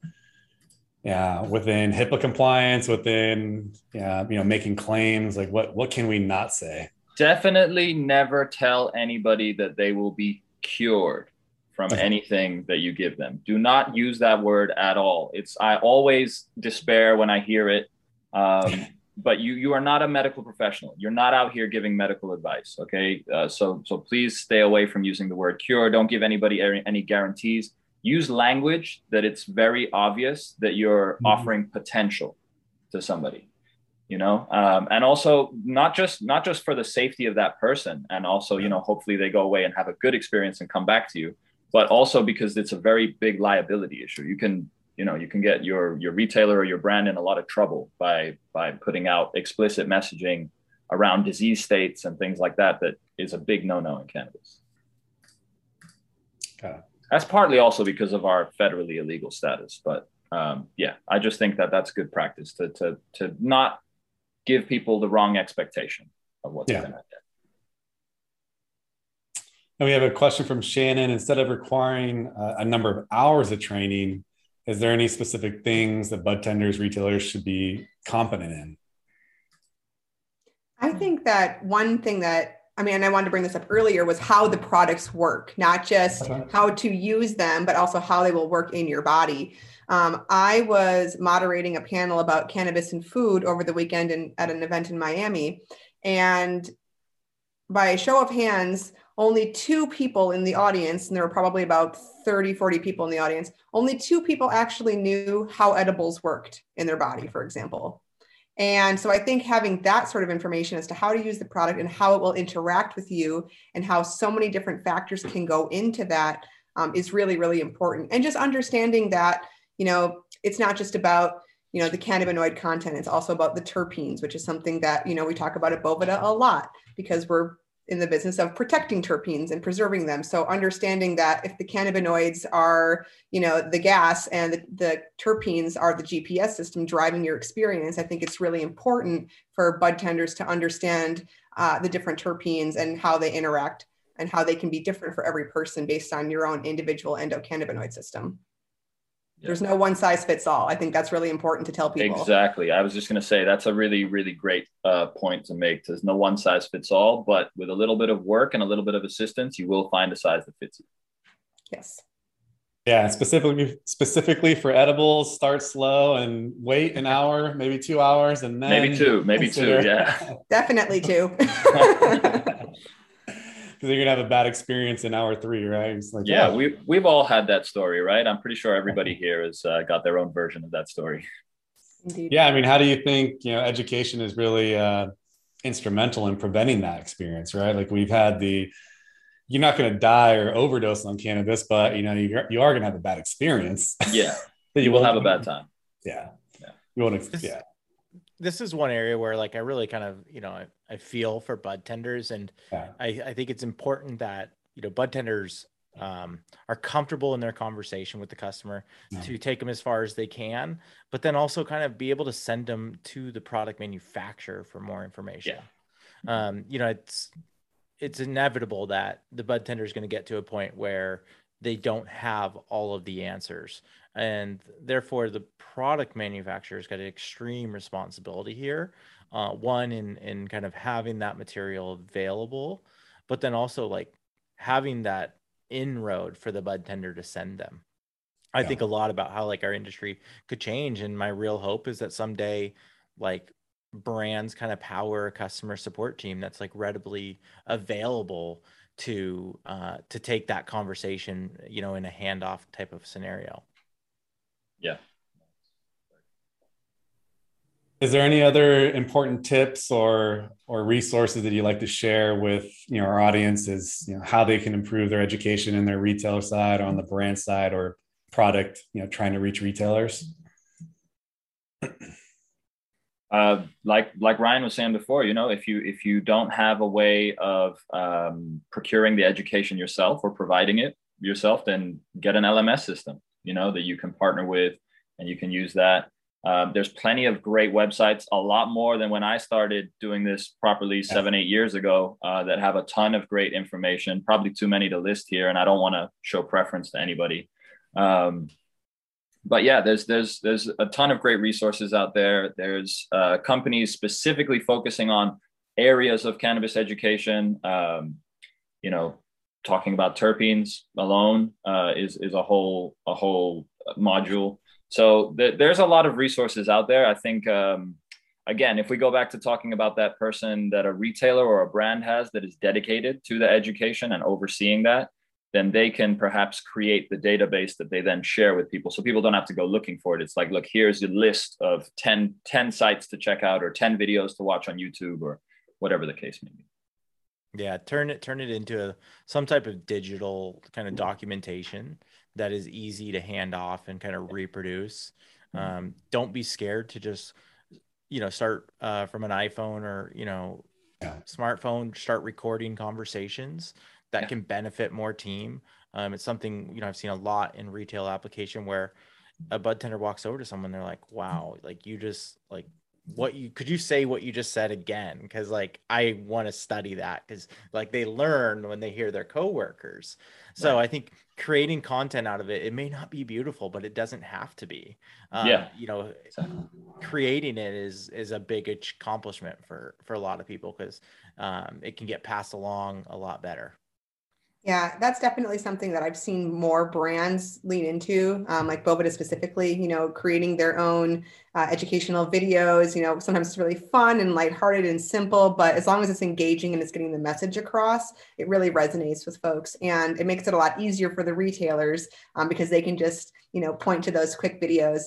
S1: yeah, within HIPAA compliance, within, yeah, you know, making claims? Like, what what can we not say?
S4: Definitely never tell anybody that they will be cured from anything that you give them. Do not use that word at all. It's I always despair when I hear it. Um, but you you are not a medical professional. You're not out here giving medical advice. Okay, uh, so so please stay away from using the word cure. Don't give anybody any guarantees. Use language that it's very obvious that you're mm-hmm. offering potential to somebody. You know, um, and also not just not just for the safety of that person, and also you know hopefully they go away and have a good experience and come back to you, but also because it's a very big liability issue. You can you know you can get your your retailer or your brand in a lot of trouble by by putting out explicit messaging around disease states and things like that that is a big no-no in cannabis. That's partly also because of our federally illegal status but um, yeah i just think that that's good practice to to to not give people the wrong expectation of what they're going to get
S1: and we have a question from Shannon. Instead of requiring uh, a number of hours of training, is there any specific things that bud tenders retailers should be competent in?
S2: I think that one thing that i mean i wanted to bring this up earlier was how the products work not just how to use them but also how they will work in your body. Um, i was moderating a panel about cannabis and food over the weekend in, at an event in miami and by a show of hands only two people in the audience, and there were probably about 30, 40 people in the audience, only two people actually knew how edibles worked in their body, for example. And so I think having that sort of information as to how to use the product and how it will interact with you and how so many different factors can go into that um, is really, really important. And just understanding that, you know, it's not just about, you know, the cannabinoid content, it's also about the terpenes, which is something that, you know, we talk about at Boveda a lot because we're in the business of protecting terpenes and preserving them. So understanding that if the cannabinoids are, you know, the gas and the, the, terpenes are the GPS system driving your experience, I think it's really important for bud tenders to understand uh, the different terpenes and how they interact and how they can be different for every person based on your own individual endocannabinoid system. There's no one size fits all. I think that's really important to tell people.
S4: Exactly. I was just going to say that's a really, really great uh, point to make. There's no one size fits all, but with a little bit of work and a little bit of assistance, you will find a size that fits you.
S2: Yes.
S1: Yeah, specifically specifically for edibles, start slow and wait an hour, maybe two hours, and then
S4: maybe two, maybe consider. two. Yeah,
S2: definitely two.
S1: because you're gonna have a bad experience in hour three, right?
S4: Like, yeah, oh. we we've all had that story, right? I'm pretty sure everybody here has uh, got their own version of that story.
S1: Indeed. Yeah, I mean, how do you think you know education is really uh, instrumental in preventing that experience, right? Like we've had the you're not going to die or overdose on cannabis, but you know you're, you are going to have a bad experience.
S4: Yeah, that you will have a bad time.
S1: Yeah, yeah, you won't. Yeah,
S3: this is one area where like I really kind of you know I, feel for bud tenders and yeah. I, I think it's important that you know bud tenders um, are comfortable in their conversation with the customer yeah. to take them as far as they can, but then also kind of be able to send them to the product manufacturer for more information. Yeah. Um, you know, it's it's inevitable that the bud tender is going to get to a point where they don't have all of the answers and therefore the product manufacturer's got an extreme responsibility here uh, one in in kind of having that material available but then also like having that inroad for the bud tender to send them i yeah. think a lot about how like our industry could change and my real hope is that someday like brands kind of power a customer support team that's like readily available to uh, to take that conversation, you know, in a handoff type of scenario.
S4: Yeah.
S1: Is there any other important tips or or resources that you'd like to share with you know our audiences, you know, how they can improve their education in their retailer side, on the brand side, or product, you know, trying to reach retailers?
S4: uh, like like Ryan was saying before, you know, if you if you don't have a way of um, procuring the education yourself or providing it yourself, then get an LMS system, you know, that you can partner with, and you can use that. Um, there's plenty of great websites, a lot more than when I started doing this properly seven, eight years ago, uh, that have a ton of great information. Probably too many to list here, and I don't want to show preference to anybody. Um, but yeah, there's there's there's a ton of great resources out there. There's uh, companies specifically focusing on areas of cannabis education. Um, you know, talking about terpenes alone uh, is is a whole a whole module. So th- there's a lot of resources out there. I think um, again, if we go back to talking about that person that a retailer or a brand has that is dedicated to the education and overseeing that, then they can perhaps create the database that they then share with people. So people don't have to go looking for it. It's like, look, here's a list of 10, 10 sites to check out or 10 videos to watch on YouTube or whatever the case may be.
S3: Yeah, turn it turn it into a, some type of digital kind of documentation that is easy to hand off and kind of reproduce. Mm-hmm. Um, don't be scared to just you know start uh, from an iPhone or you know smartphone, start recording conversations that yeah. can benefit more team. Um, it's something you know I've seen a lot in retail application where a bud tender walks over to someone, they're like, "Wow, like you just like what you could you say what you just said again? Because like i want to study that because like they learn when they hear their coworkers. So right. i think creating content out of it it may not be beautiful but it doesn't have to be.
S4: Um, yeah.
S3: you know creating it is is a big accomplishment for for a lot of people because um, it can get passed along a lot better
S2: yeah, that's definitely something that I've seen more brands lean into, um, like Boveda specifically, you know, creating their own uh, educational videos. You know, sometimes it's really fun and lighthearted and simple, but as long as it's engaging and it's getting the message across, it really resonates with folks. And it makes it a lot easier for the retailers um, because they can just, you know, point to those quick videos.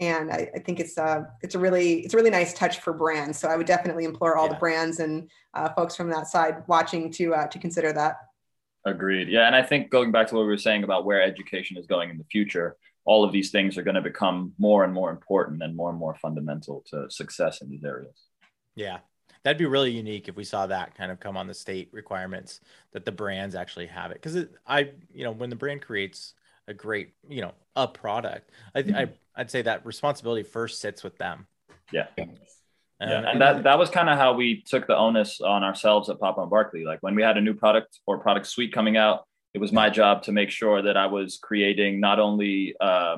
S2: And I, I think it's uh, it's a really it's a really nice touch for brands. So I would definitely implore all yeah. the brands and uh, folks from that side watching to uh, to consider that.
S4: Agreed. Yeah. And I think going back to what we were saying about where education is going in the future, all of these things are going to become more and more important and more and more fundamental to success in these areas.
S3: Yeah. That'd be really unique if we saw that kind of come on the state requirements that the brands actually have it. Cause I, you know, when the brand creates a great, you know, a product, I, mm-hmm. I, I'd say that responsibility first sits with them.
S4: Yeah yeah, and that that was kind of how we took the onus on ourselves at Papa and Barkley. Like when we had a new product or product suite coming out, it was my job to make sure that I was creating not only uh,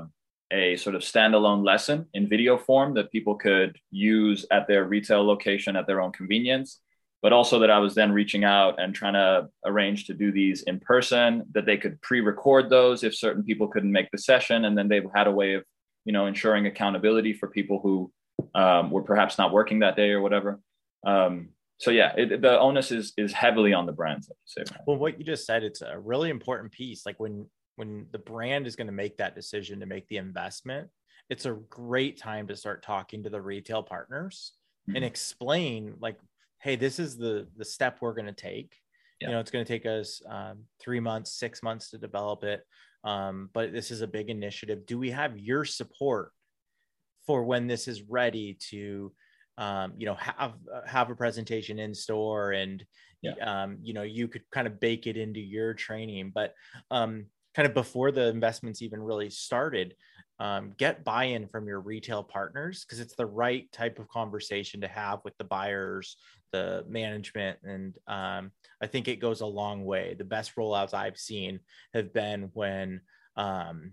S4: a sort of standalone lesson in video form that people could use at their retail location at their own convenience, but also that I was then reaching out and trying to arrange to do these in person, that they could pre-record those if certain people couldn't make the session, and then they had a way of, you know, ensuring accountability for people who um, were perhaps not working that day or whatever. Um, so yeah, it, the onus is is heavily on the brands.
S3: Say, well, what you just said, it's a really important piece. Like when when the brand is going to make that decision to make the investment, it's a great time to start talking to the retail partners mm-hmm. and explain like, hey, this is the the step we're going to take. Yeah. You know, it's going to take us um, three months, six months to develop it. Um, but this is a big initiative. Do we have your support for when this is ready to um, you know have have a presentation in store and yeah. um, you know you could kind of bake it into your training but um, kind of before the investments even really started um, get buy-in from your retail partners because it's the right type of conversation to have with the buyers the management and um, i think it goes a long way the best rollouts i've seen have been when um,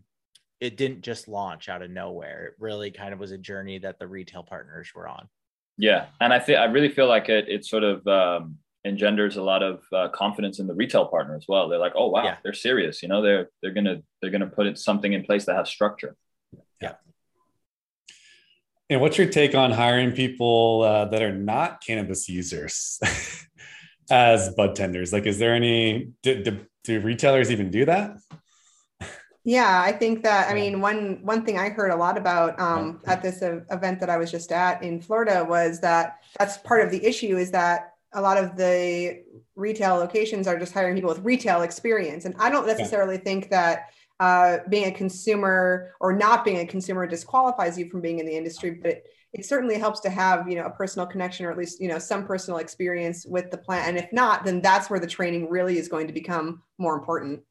S3: it didn't just launch out of nowhere it really kind of was a journey that the retail partners were on
S4: yeah and i feel i really feel like it, it sort of um, engenders a lot of uh, confidence in the retail partner as well they're like oh wow yeah. they're serious you know they're they're gonna they're gonna put something in place that has structure
S3: yeah.
S1: And what's your take on hiring people uh, that are not cannabis users as bud tenders? Like, is there any, do, do, do retailers even do that?
S2: Yeah, I think that I mean one one thing I heard a lot about um, at this event that I was just at in Florida was that that's part of the issue is that a lot of the retail locations are just hiring people with retail experience, and I don't necessarily think that uh, being a consumer or not being a consumer disqualifies you from being in the industry, but it, it certainly helps to have you know a personal connection or at least you know some personal experience with the plant. And if not, then that's where the training really is going to become more important.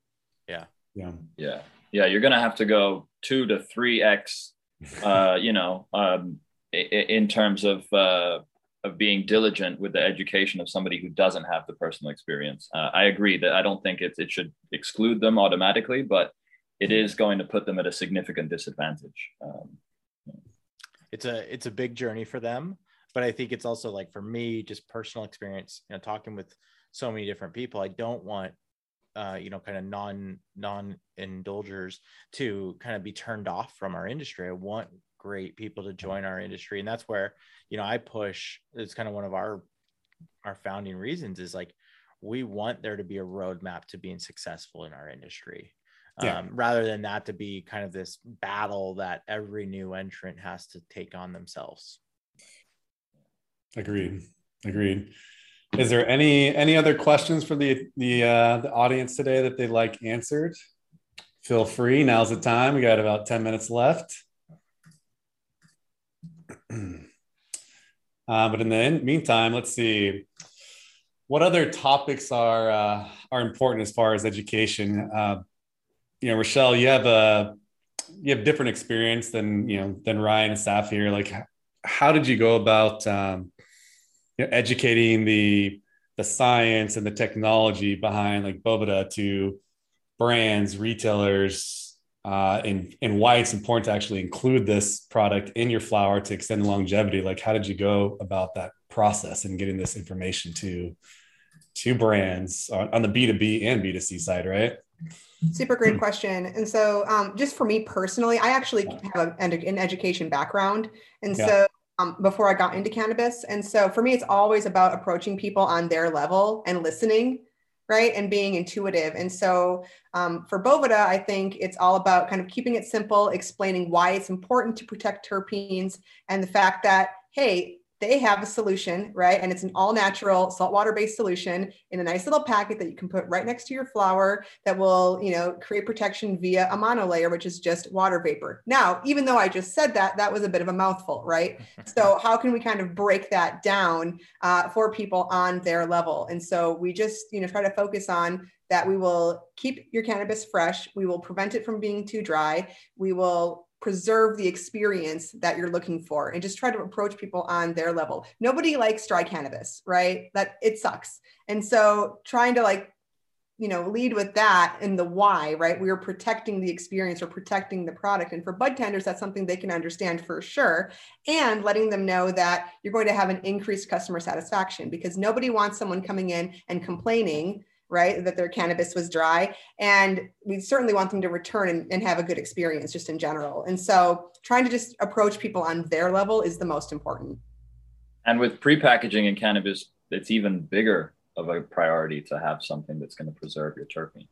S3: Yeah.
S1: Yeah.
S4: Yeah. Yeah. You're going to have to go two to three X, uh, you know, um, in terms of, uh, of being diligent with the education of somebody who doesn't have the personal experience. Uh, I agree that I don't think it, it should exclude them automatically, but it is going to put them at a significant disadvantage. Um,
S3: it's a it's a big journey for them, but I think it's also like for me, just personal experience. You know, talking with so many different people, I don't want uh, you know, kind of non non indulgers to kind of be turned off from our industry. I want great people to join our industry, and that's where you know I push. It's kind of one of our our founding reasons is like we want there to be a roadmap to being successful in our industry yeah. um, rather than that to be kind of this battle that every new entrant has to take on themselves.
S1: Agreed. Agreed. Is there any any other questions for the the uh, the audience today that they'd like answered? Feel free. Now's the time. We got about ten minutes left. uh, but in the meantime, let's see what other topics are uh, are important as far as education. Uh, you know, Rachelle, you have a you have different experience than you know than Ryan and Saif here. Like, how did you go about um, you know, educating the the science and the technology behind like Boveda to brands, retailers, uh, and and why it's important to actually include this product in your flower to extend longevity? Like, how did you go about that process and getting this information to to brands on, on the B two B and B two C side, right?
S2: Super great question. And so, um, just for me personally, I actually have a, an education background. And yeah. so, um, before I got into cannabis. And so, for me, it's always about approaching people on their level and listening, right? And being intuitive. And so, um, for Boveda, I think it's all about kind of keeping it simple, explaining why it's important to protect terpenes and the fact that, hey, they have a solution, right? And it's an all natural saltwater based solution in a nice little packet that you can put right next to your flower that will, you know, create protection via a monolayer, which is just water vapor. Now, even though I just said that, that was a bit of a mouthful, right? so, how can we kind of break that down uh, for people on their level? And so, we just, you know, try to focus on that we will keep your cannabis fresh. We will prevent it from being too dry. We will preserve the experience that you're looking for and just try to approach people on their level. Nobody likes dry cannabis, right? That it sucks. And so trying to like you know lead with that and the why right we are protecting the experience or protecting the product and for bud tenders that's something they can understand for sure and letting them know that you're going to have an increased customer satisfaction because nobody wants someone coming in and complaining right? That their cannabis was dry. And we certainly want them to return and, and have a good experience just in general. And so trying to just approach people on their level is the most important.
S4: And with pre-packaging in cannabis, it's even bigger of a priority to have something that's going to preserve your terpene.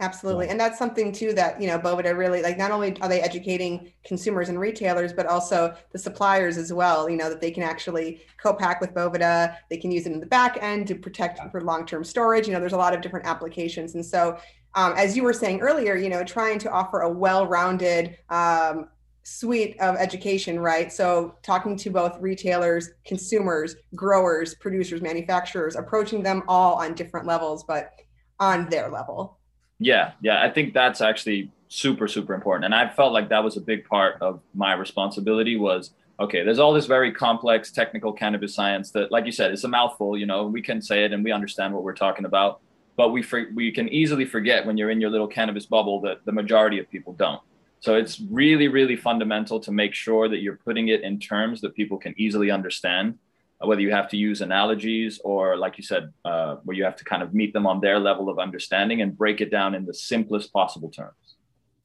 S2: Absolutely. And that's something too that, you know, Boveda really like not only are they educating consumers and retailers, but also the suppliers as well, you know, that they can actually co-pack with Boveda. They can use it in the back end to protect for long-term storage. You know, there's a lot of different applications. And so um, as you were saying earlier, you know, trying to offer a well-rounded um, suite of education, right? So talking to both retailers, consumers, growers, producers, manufacturers, approaching them all on different levels, but on their level.
S4: Yeah, yeah, I think that's actually super super important. And i felt like that was a big part of my responsibility was okay there's all this very complex technical cannabis science that like you said it's a mouthful you know we can say it and we understand what we're talking about but we for, we can easily forget when you're in your little cannabis bubble that the majority of people don't. So it's really really fundamental to make sure that you're putting it in terms that people can easily understand whether you have to use analogies or like you said uh, where you have to kind of meet them on their level of understanding and break it down in the simplest possible terms.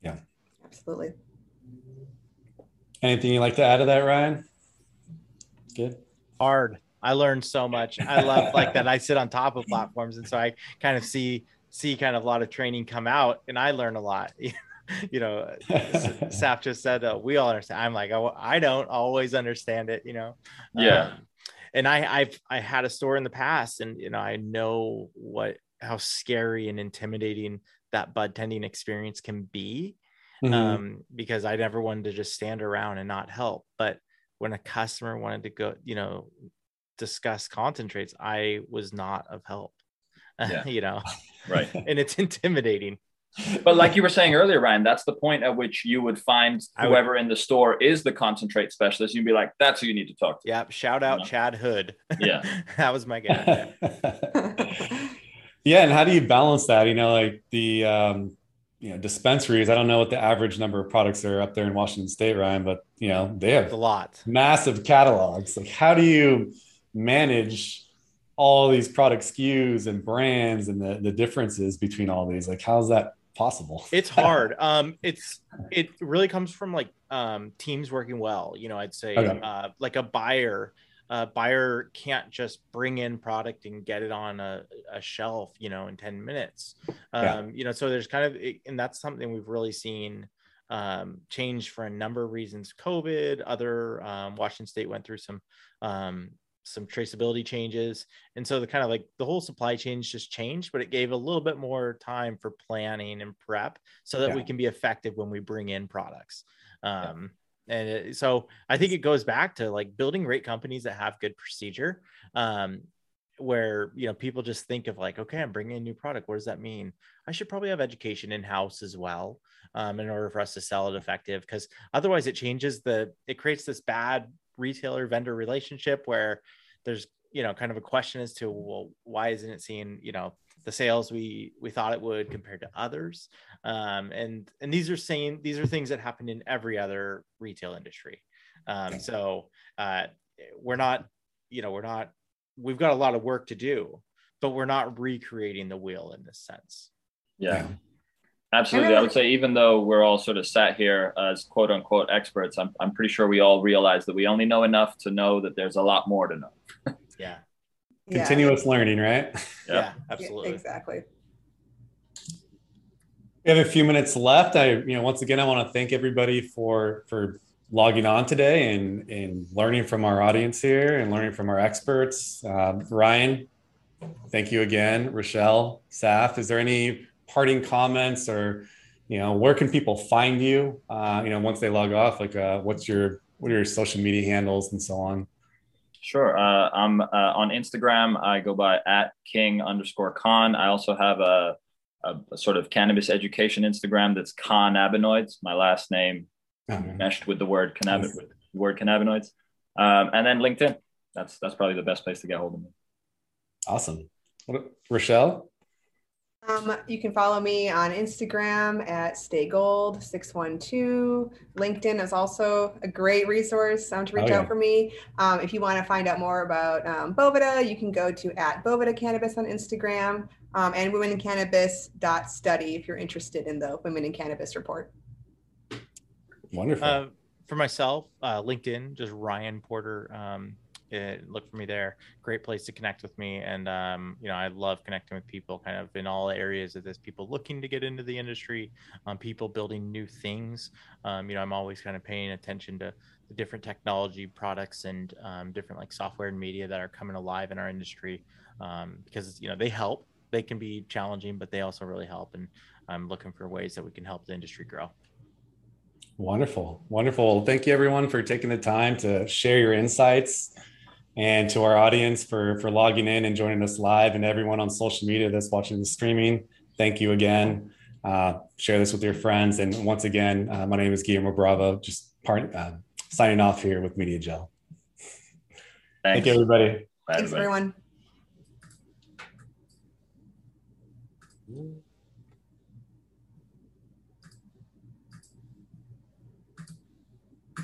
S1: Yeah.
S2: Absolutely.
S1: Anything you'd like to add to that ryan? Good.
S3: Hard. I learned so much. I love like that i sit on top of platforms and so i kind of see see kind of a lot of training come out and i learn a lot. You know, Saif just said uh, we all understand. I'm like, oh, I don't always understand it, you know.
S4: Yeah.
S3: Um, and I I've I had a store in the past and you know I know what how scary and intimidating that bud tending experience can be mm-hmm. um, because I never wanted to just stand around and not help. But when a customer wanted to go, you know, discuss concentrates, I was not of help. Yeah. you know,
S4: right.
S3: and it's intimidating
S4: but like you were saying earlier, Ryan, that's the point at which you would find whoever would, in the store is the concentrate specialist. You'd be like, that's who you need to talk to.
S3: Yep. Shout out you know? Chad Hood.
S4: Yeah.
S3: that was my guy.
S1: yeah. And how do you balance that? You know, like the, um, you know, dispensaries, I don't know what the average number of products are up there in Washington state, Ryan, but you know, they have
S3: a lot
S1: massive catalogs. Like how do you manage all these product SKUs and brands and the, the differences between all these? Like how's that possible.
S3: it's hard. Um, it's it really comes from like um, teams working well. You know, I'd say okay. uh, like a buyer. A buyer can't just bring in product and get it on a, a shelf, you know, in 10 minutes. Um, yeah. You know, so there's kind of, and that's something we've really seen um, change for a number of reasons. COVID, other um, Washington State went through some um, some traceability changes and so the kind of like the whole supply chain just changed but it gave a little bit more time for planning and prep so that yeah. we can be effective when we bring in products um, yeah. and it, so i think it goes back to like building great companies that have good procedure um, where you know people just think of like okay i'm bringing a new product what does that mean i should probably have education in house as well um, in order for us to sell it effective because otherwise it changes the it creates this bad retailer vendor relationship where there's you know kind of a question as to well why isn't it seeing you know the sales we we thought it would compared to others? Um, and and these are saying these are things that happen in every other retail industry. Um, so uh, we're not you know we're not we've got a lot of work to do but we're not recreating the wheel in this sense.
S4: Yeah Absolutely. I would say, even though we're all sort of sat here as quote unquote experts, I'm, I'm pretty sure we all realize that we only know enough to know that there's a lot more to know.
S3: yeah.
S1: Continuous yeah. learning, right?
S3: Yeah, yeah absolutely.
S2: Yeah, exactly.
S1: We have a few minutes left. I, you know, once again, I want to thank everybody for for logging on today and and learning from our audience here and learning from our experts. Uh, Ryan, thank you again. Rachelle, Saif, is there any parting comments or you know where can people find you uh, you know once they log off? Like uh, what's your what are your social media handles and so on?
S4: Sure. Uh, i'm uh, on instagram i go by at king underscore con i also have a, a, a sort of cannabis education instagram that's cannabinoids my last name oh, meshed with the word cannabis with the word cannabinoids. Um, and then linkedin. That's that's probably the best place to get hold of me.
S1: Awesome. Rachelle
S2: um, you can follow me on Instagram at staygold612. LinkedIn is also a great resource um, to reach oh, yeah. out for me. Um, if you want to find out more about um, Boveda, you can go to at Boveda Cannabis on Instagram um, and Women in Cannabis study if you're interested in the Women in Cannabis report.
S1: Wonderful.
S3: Uh, for myself, uh, LinkedIn, just Ryan Porter. Um, look for me there. Great place to connect with me. And, um, you know, I love connecting with people kind of in all areas of this, people looking to get into the industry, um, people building new things. Um, you know, I'm always kind of paying attention to the different technology products and um, different like software and media that are coming alive in our industry um, because, you know, they help. They can be challenging, but they also really help. And I'm looking for ways that we can help the industry grow.
S1: Wonderful. Wonderful. Thank you everyone for taking the time to share your insights and to our audience for for logging in and joining us live and everyone on social media that's watching the streaming thank you again Uh, share this with your friends. And once again, uh, my name is Guillermo Bravo, just part, uh, signing off here with MediaJel. Thank you, everybody.
S2: Bye, Thanks, everybody. everyone.